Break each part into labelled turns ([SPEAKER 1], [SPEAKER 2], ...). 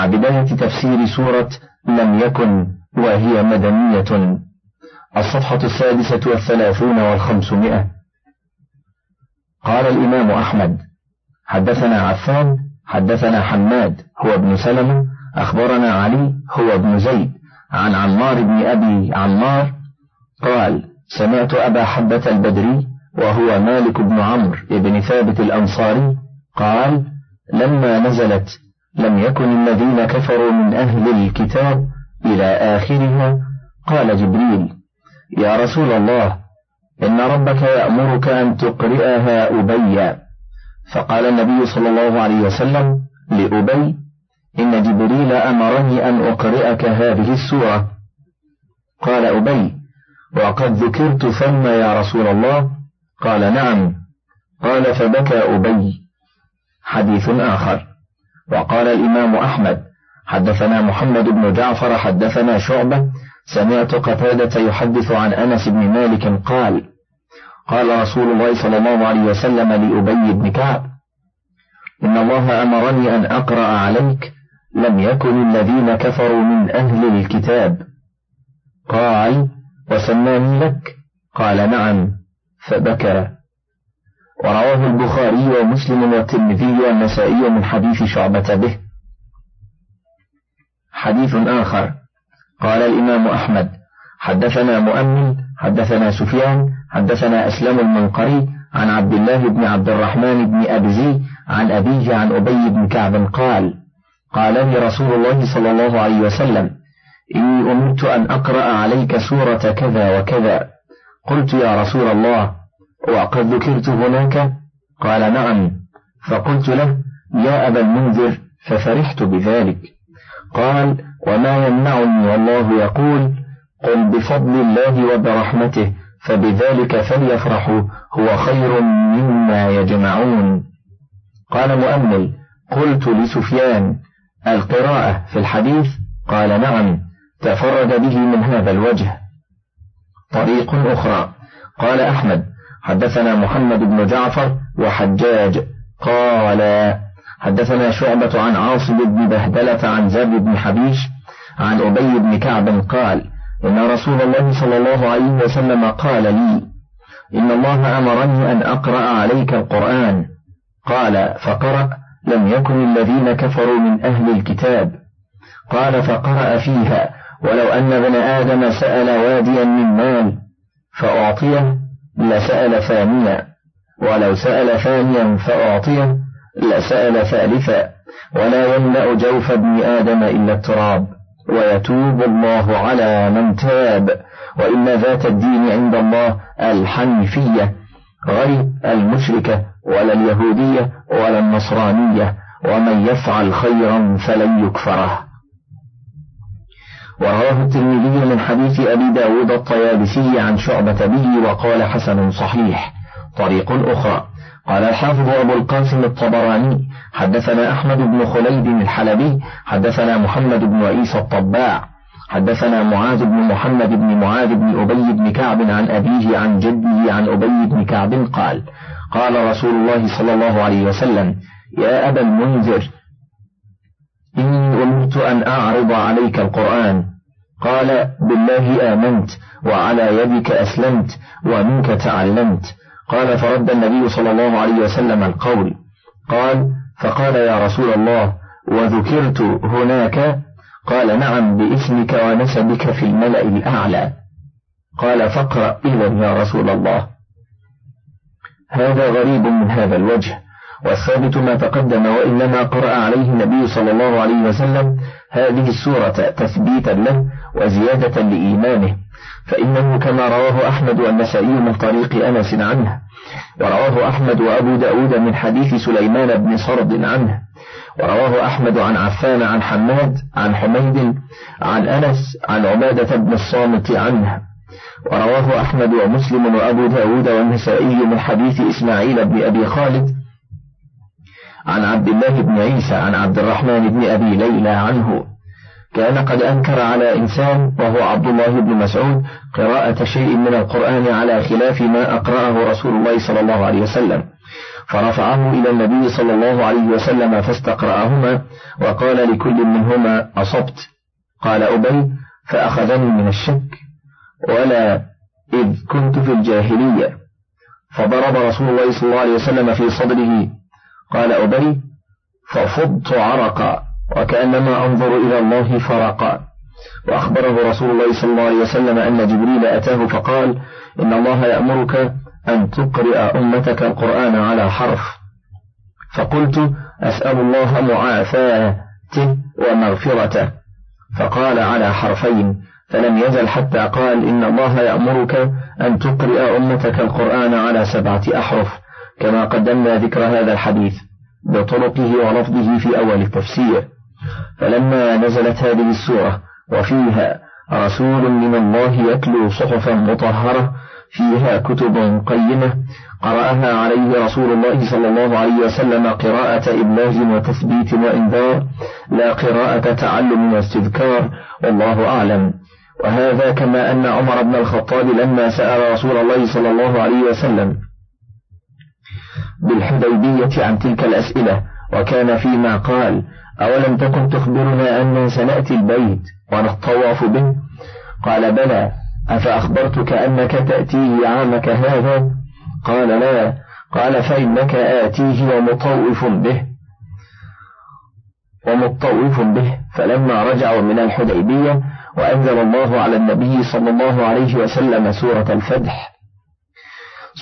[SPEAKER 1] مع بداية تفسير سورة لم يكن وهي مدنية. الصفحة السادسة والثلاثون والخمسمائة. قال الإمام أحمد حدثنا عفان حدثنا حماد هو ابن سلمة. أخبرنا علي هو ابن زيد. عن عمار بن أبي عمار قال سمعت أبا حبة البدري وهو مالك بن عمرو بن ثابت الأنصاري قال لما نزلت لم يكن الذين كفروا من أهل الكتاب إلى آخرها؟ قال جبريل يا رسول الله إن ربك يأمرك أن تقرئها أبي. فقال النبي صلى الله عليه وسلم لأبي إن جبريل أمرني أن أقرئك هذه السورة. قال أبي وقد ذكرت ثم يا رسول الله؟ قال نعم. قال فبكى أبي. حديث آخر. وقال الإمام أحمد حدثنا محمد بن جعفر حدثنا شعبة سمعت قتادة يحدث عن أنس بن مالك قال قال رسول الله صلى الله عليه وسلم لأبي بن كعب إن الله أمرني أن أقرأ عليك لم يكن الذين كفروا من أهل الكتاب. قال وسماني لك؟ قال نعم. فبكى. ورواه البخاري ومسلم والترمذي والنسائي من حديث شعبة به. حديث آخر. قال الإمام أحمد حدثنا مؤمن حدثنا سفيان حدثنا أسلم المنقري عن عبد الله بن عبد الرحمن بن أبزي عن أبيه عن أبي بن كعب قال قال لي رسول الله صلى الله عليه وسلم إني أمرت أن أقرأ عليك سورة كذا وكذا. قلت يا رسول الله وقد ذكرت هناك؟ قال نعم. فقلت له يا أبا المنذر ففرحت بذلك. قال وما يمنعني والله يقول قل بفضل الله وبرحمته فبذلك فليفرحوا هو خير مما يجمعون. قال مؤمل قلت لسفيان القراءة في الحديث؟ قال نعم. تفرد به من هذا الوجه. طريق أخرى. قال أحمد حدثنا محمد بن جعفر وحجاج قال حدثنا شعبة عن عاصم بن بهدلة عن زاد بن حبيش عن أبي بن كعب قال إن رسول الله صلى الله عليه وسلم قال لي إن الله أمرني أن أقرأ عليك القرآن. قال فقرأ لم يكن الذين كفروا من أهل الكتاب. قال فقرأ فيها ولو أن ابن آدم سأل واديا من مال فأعطيه لسأل ثانيا ولو سأل ثانيا فأعطيه لسأل ثالثا ولا يملأ جوف ابن آدم إلا التراب ويتوب الله على من تاب وإن ذات الدين عند الله الحنيفية غير المشركة ولا اليهودية ولا النصرانية ومن يفعل خيرا فلن يكفره. ورواه الترمذي من حديث أبي داود الطيالسي عن شعبة به وقال حسن صحيح. طريق أخرى. قال الحافظ أبو القاسم الطبراني حدثنا أحمد بن خليد الحلبي حدثنا محمد بن عيسى الطباع حدثنا معاذ بن محمد بن معاذ بن أبي بن كعب عن أبيه عن جده عن أبي بن كعب قال قال رسول الله صلى الله عليه وسلم يا أبا المنذر إني أمرت أن أعرض عليك القرآن قال بالله آمنت وعلى يدك أسلمت ومنك تعلمت. قال فرد النبي صلى الله عليه وسلم القول. قال فقال يا رسول الله وذكرت هناك؟ قال نعم بإسمك ونسبك في الملأ الأعلى. قال فاقرأ إذا يا رسول الله. هذا غريب من هذا الوجه. والثابت ما تقدم وإنما قرأ عليه النبي صلى الله عليه وسلم هذه السورة تثبيتا له وزيادة لإيمانه فإنه كما رواه أحمد والنسائي من طريق أنس عنه ورواه أحمد وأبو داود من حديث سليمان بن صرد عنه ورواه أحمد عن عفان عن حماد عن حميد عن أنس عن عبادة بن الصامت عنه ورواه أحمد ومسلم وأبو داود والنسائي من حديث إسماعيل بن أبي خالد عن عبد الله بن عيسى عن عبد الرحمن بن أبي ليلى عنه. كان قد أنكر على إنسان وهو عبد الله بن مسعود قراءة شيء من القرآن على خلاف ما أقرأه رسول الله صلى الله عليه وسلم. فرفعه إلى النبي صلى الله عليه وسلم فاستقرأهما وقال لكل منهما أصبت. قال أبي فأخذني من الشك ولا إذ كنت في الجاهلية. فضرب رسول الله صلى الله عليه وسلم في صدره قال أبي ففضت عرقا وكأنما أنظر إلى الله فرقا. وأخبره رسول الله صلى الله عليه وسلم أن جبريل أتاه فقال إن الله يأمرك أن تقرئ أمتك القرآن على حرف. فقلت أسأل الله معافاته ومغفرته. فقال على حرفين فلم يزل حتى قال إن الله يأمرك أن تقرئ أمتك القرآن على سبعة أحرف. كما قدمنا ذكر هذا الحديث بطرقه ولفظه في أول التفسير. فلما نزلت هذه السورة وفيها رسول من الله يتلو صحفا مطهرة فيها كتب قيمة قرأها عليه رسول الله صلى الله عليه وسلم قراءة إبلاغ وتثبيت وإنذار لا قراءة تعلم واستذكار والله أعلم. وهذا كما أن عمر بن الخطاب لما سأل رسول الله صلى الله عليه وسلم بالحديبية عن تلك الأسئلة وكان فيما قال أولم تكن تخبرنا أن سنأتي البيت ونطواف به؟ قال بلى أفأخبرتك أنك تأتيه عامك هذا؟ قال لا قال فإنك آتيه ومطوف به. ومطوف به. فلما رجعوا من الحديبية وأنزل الله على النبي صلى الله عليه وسلم سورة الفتح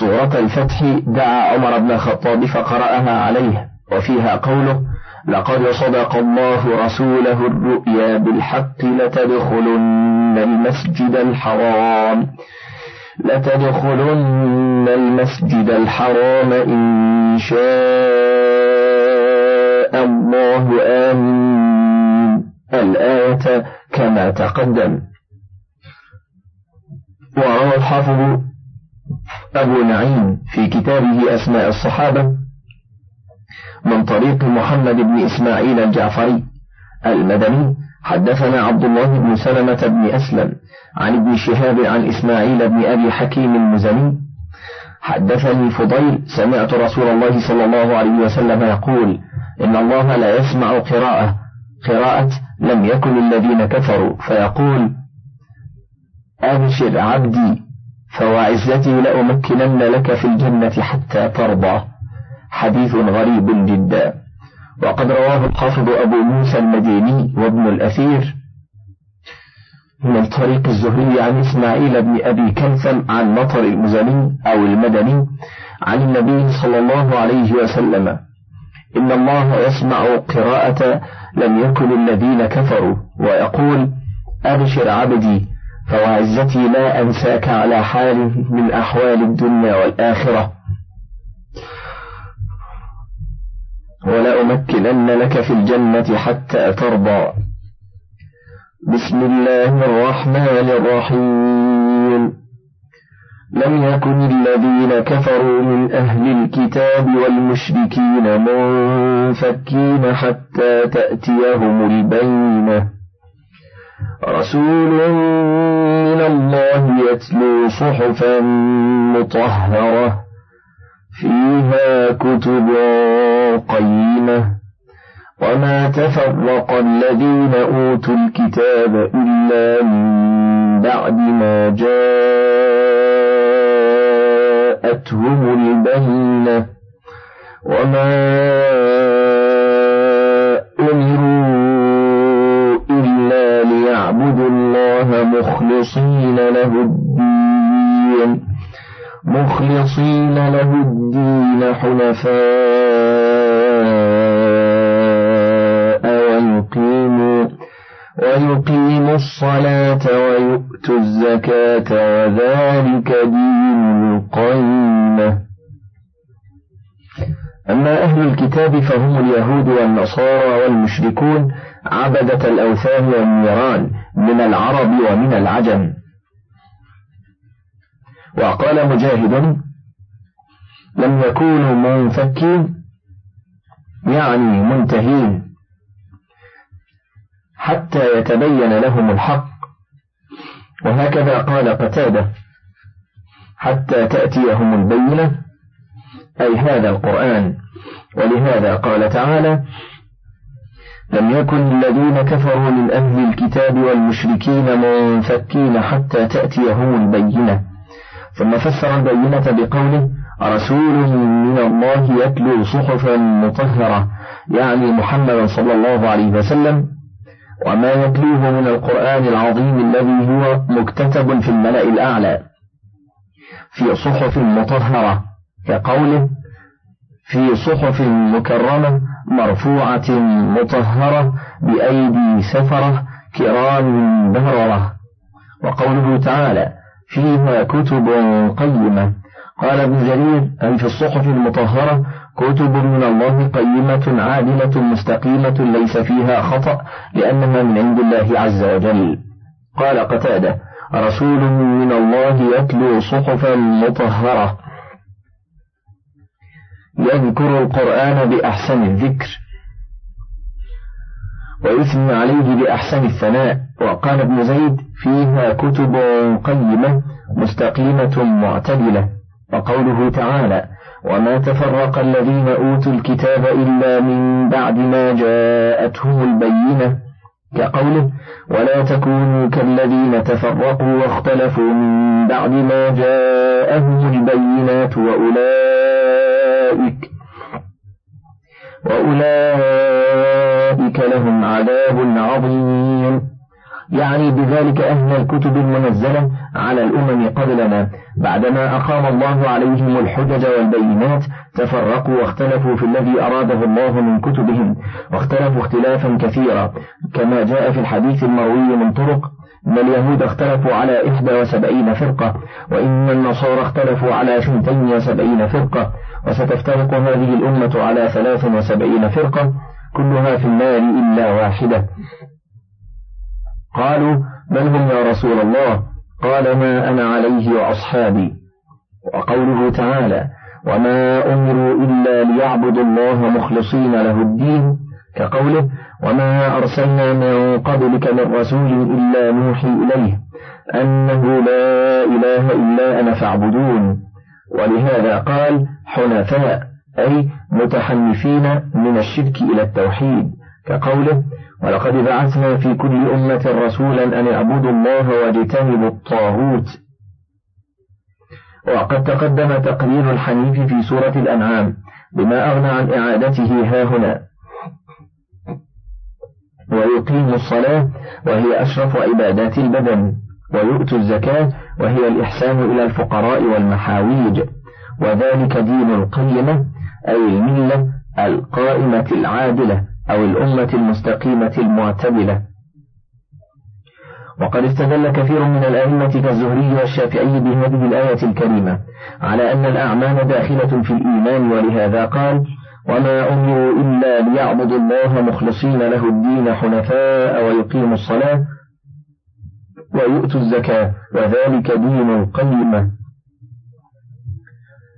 [SPEAKER 1] سورة الفتح دعا عمر بن الخطاب فقرأها عليه وفيها قوله لقد صدق الله رسوله الرؤيا بالحق لتدخلن المسجد الحرام لتدخلن المسجد الحرام إن شاء الله آمين. الآية كما تقدم. وروى الحافظ أبو نعيم في كتابه أسماء الصحابة من طريق محمد بن إسماعيل الجعفري المدني حدثنا عبد الله بن سلمة بن أسلم عن ابن شهاب عن إسماعيل بن أبي حكيم المزني. حدثني فضيل سمعت رسول الله صلى الله عليه وسلم يقول إن الله لا يسمع قراءة قراءة لم يكن الذين كفروا فيقول أبشر عبدي فوعزتي لأمكنن لك في الجنة حتى ترضى. حديث غريب جدا. وقد رواه الحافظ أبو موسى المديني وابن الأثير. من طريق الزهري عن إسماعيل بن أبي كلثم عن مطر المزني أو المدني عن النبي صلى الله عليه وسلم. إن الله يسمع قراءة لم يكن الذين كفروا. ويقول أبشر عبدي فوعزتي لا أنساك على حال من أحوال الدنيا والآخرة. ولأمكنن لك في الجنة حتى ترضى. بسم الله الرحمن الرحيم. لم يكن الذين كفروا من أهل الكتاب والمشركين منفكين حتى تأتيهم البينة. رسول الله يتلو صحفا مطهرة فيها كتب قيمة. وما تفرق الذين أوتوا الكتاب إلا من بعد ما جاءتهم البينة وما أمروا إلا ليعبدوا الله مخلصين له الدين. مخلصين له الدين حنفاء ويقيموا ويقيموا الصلاة ويؤتوا الزكاة وذلك دين القيمة. أما أهل الكتاب فهم اليهود والنصارى والمشركون عبدة الأوثان والنيران من العرب ومن العجم. وقال مجاهد لم يكونوا منفكين يعني منتهين حتى يتبين لهم الحق. وهكذا قال قتادة حتى تأتيهم البينة أي هذا القرآن. ولهذا قال تعالى لم يكن الذين كفروا من أهل الكتاب والمشركين منفكين حتى تأتيهم البينة. ثم فسر البينة بقوله رسول من الله يتلو صحفا مطهرة يعني محمد صلى الله عليه وسلم وما يتلوه من القرآن العظيم الذي هو مكتتب في الملأ الأعلى في صحف مطهرة كقوله في صحف مكرمة مرفوعة مطهرة بأيدي سفرة كرام بررة وقوله تعالى فيها كتب قيمة. قال ابن جرير أي في الصحف المطهرة كتب من الله قيمة عادلة مستقيمة ليس فيها خطأ لأنها من عند الله عز وجل. قال قتادة رسول من الله يتلو صحفا مطهرة. يذكر القرآن بأحسن الذكر. ويثني عليه بأحسن الثناء. وقال ابن زيد فيها كتب قيمة مستقيمة معتدلة. وقوله تعالى وما تفرق الذين أوتوا الكتاب إلا من بعد ما جاءتهم البينة. كقوله ولا تكونوا كالذين تفرقوا واختلفوا من بعد ما جاءهم البينات وأولئك وأولئك لهم عذاب عظيم. يعني بذلك أهل الكتب المنزلة على الأمم قبلنا. بعدما أقام الله عليهم الحجج والبينات تفرقوا واختلفوا في الذي أراده الله من كتبهم واختلفوا اختلافا كثيرا. كما جاء في الحديث المروي من طرق إن اليهود اختلفوا على إحدى وسبعين فرقة وإن النصارى اختلفوا على ثنتين وسبعين فرقة وستفترق هذه الأمة على ثلاث وسبعين فرقة كلها في النار إلا واحدة. قالوا من هم يا رسول الله. قال ما أنا عليه وأصحابي. وقوله تعالى وما أمروا إلا ليعبدوا الله مخلصين له الدين. كقوله وما أرسلنا من قبلك من رسول إلا نوحي إليه أنه لا إله إلا أنا فاعبدون. ولهذا قال حنفاء أي متحنفين من الشرك إلى التوحيد كقوله ولقد بعثنا في كل أمة رسولا أن اعبدوا الله واجتنبوا الطاغوت وقد تقدم تقرير الحنيف في سورة الأنعام بما أغنى عن إعادته ها هنا ويقيم الصلاة وهي أشرف عبادات البدن ويؤت الزكاة وهي الإحسان إلى الفقراء والمحاويج وذلك دين القيمة أي الملة القائمة العادلة أو الأمة المستقيمة المعتدلة. وقد استدل كثير من الأئمة كالزهري والشافعي بهذه الآية الكريمة على أن الأعمال داخلة في الإيمان ولهذا قال وما أمروا إلا ليعبدوا الله مخلصين له الدين حنفاء ويقيموا الصلاة ويؤتوا الزكاة وذلك دين القيمة.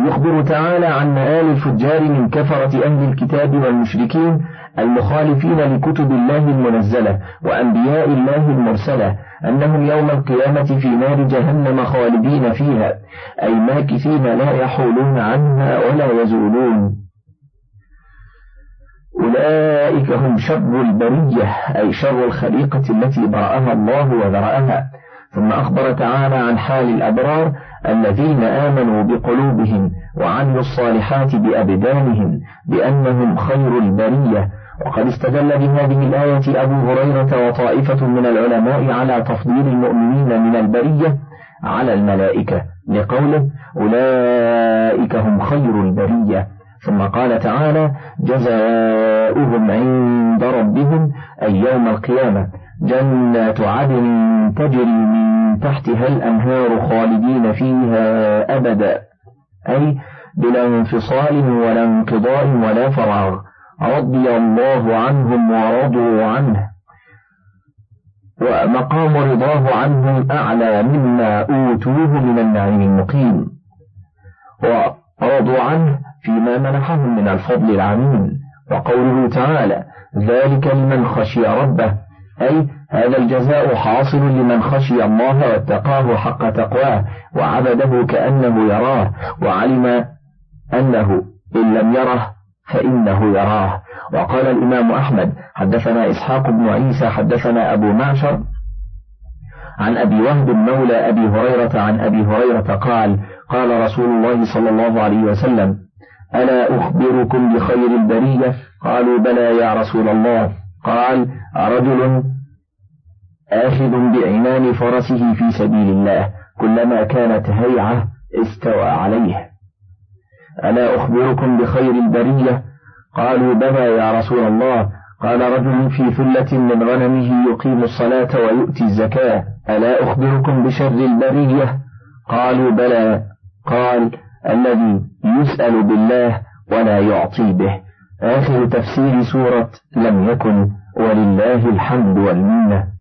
[SPEAKER 1] يخبر تعالى عن مآل الفجار من كفرة أهل الكتاب والمشركين المخالفين لكتب الله المنزلة وأنبياء الله المرسلة أنهم يوم القيامة في نار جهنم خالدين فيها أي ماكثين لا يحولون عنها ولا يزولون. أولئك هم شر البرية أي شر الخليقة التي برأها الله وذرأها. ثم أخبر تعالى عن حال الأبرار الذين آمنوا بقلوبهم وعملوا الصالحات بأبدانهم بأنهم خير البرية. وقد استدل بهذه الآية أبو هريرة وطائفة من العلماء على تفضيل المؤمنين من البرية على الملائكة لقوله أولئك هم خير البرية. ثم قال تعالى جزاؤهم عند ربهم أي يوم القيامة. جنات عدن تجري من تحتها الأنهار خالدين فيها أبدا. أي بلا انفصال ولا انقضاء ولا فراغ. رضي الله عنهم ورضوا عنه. ومقام رضاه عنهم أعلى مما أوتوه من النعيم المقيم. ورضوا عنه فيما منحهم من الفضل العميم. وقوله تعالى ذلك لمن خشي ربه أي هذا الجزاء حاصل لمن خشي الله واتقاه حق تقواه وعبده كأنه يراه وعلم أنه إن لم يره فإنه يراه. وقال الإمام أحمد حدثنا إسحاق بن عيسى حدثنا أبو معشر عن أبي وهب مولى أبي هريرة عن أبي هريرة قال قال رسول الله صلى الله عليه وسلم ألا أخبركم بخير البرية؟ قالوا بلى يا رسول الله. قال رجل آخذ بعنان فرسه في سبيل الله كلما كانت هيعة استوى عليه. ألا أخبركم بخير البرية؟ قالوا بلى يا رسول الله. قال رجل في ثلة من غنمه يقيم الصلاة ويؤتي الزكاة. ألا أخبركم بشر البرية؟ قالوا بلى. قال الذي يسأل بالله ولا يعطي به. آخر تفسير سورة لم يكن ولله الحمد والمنة.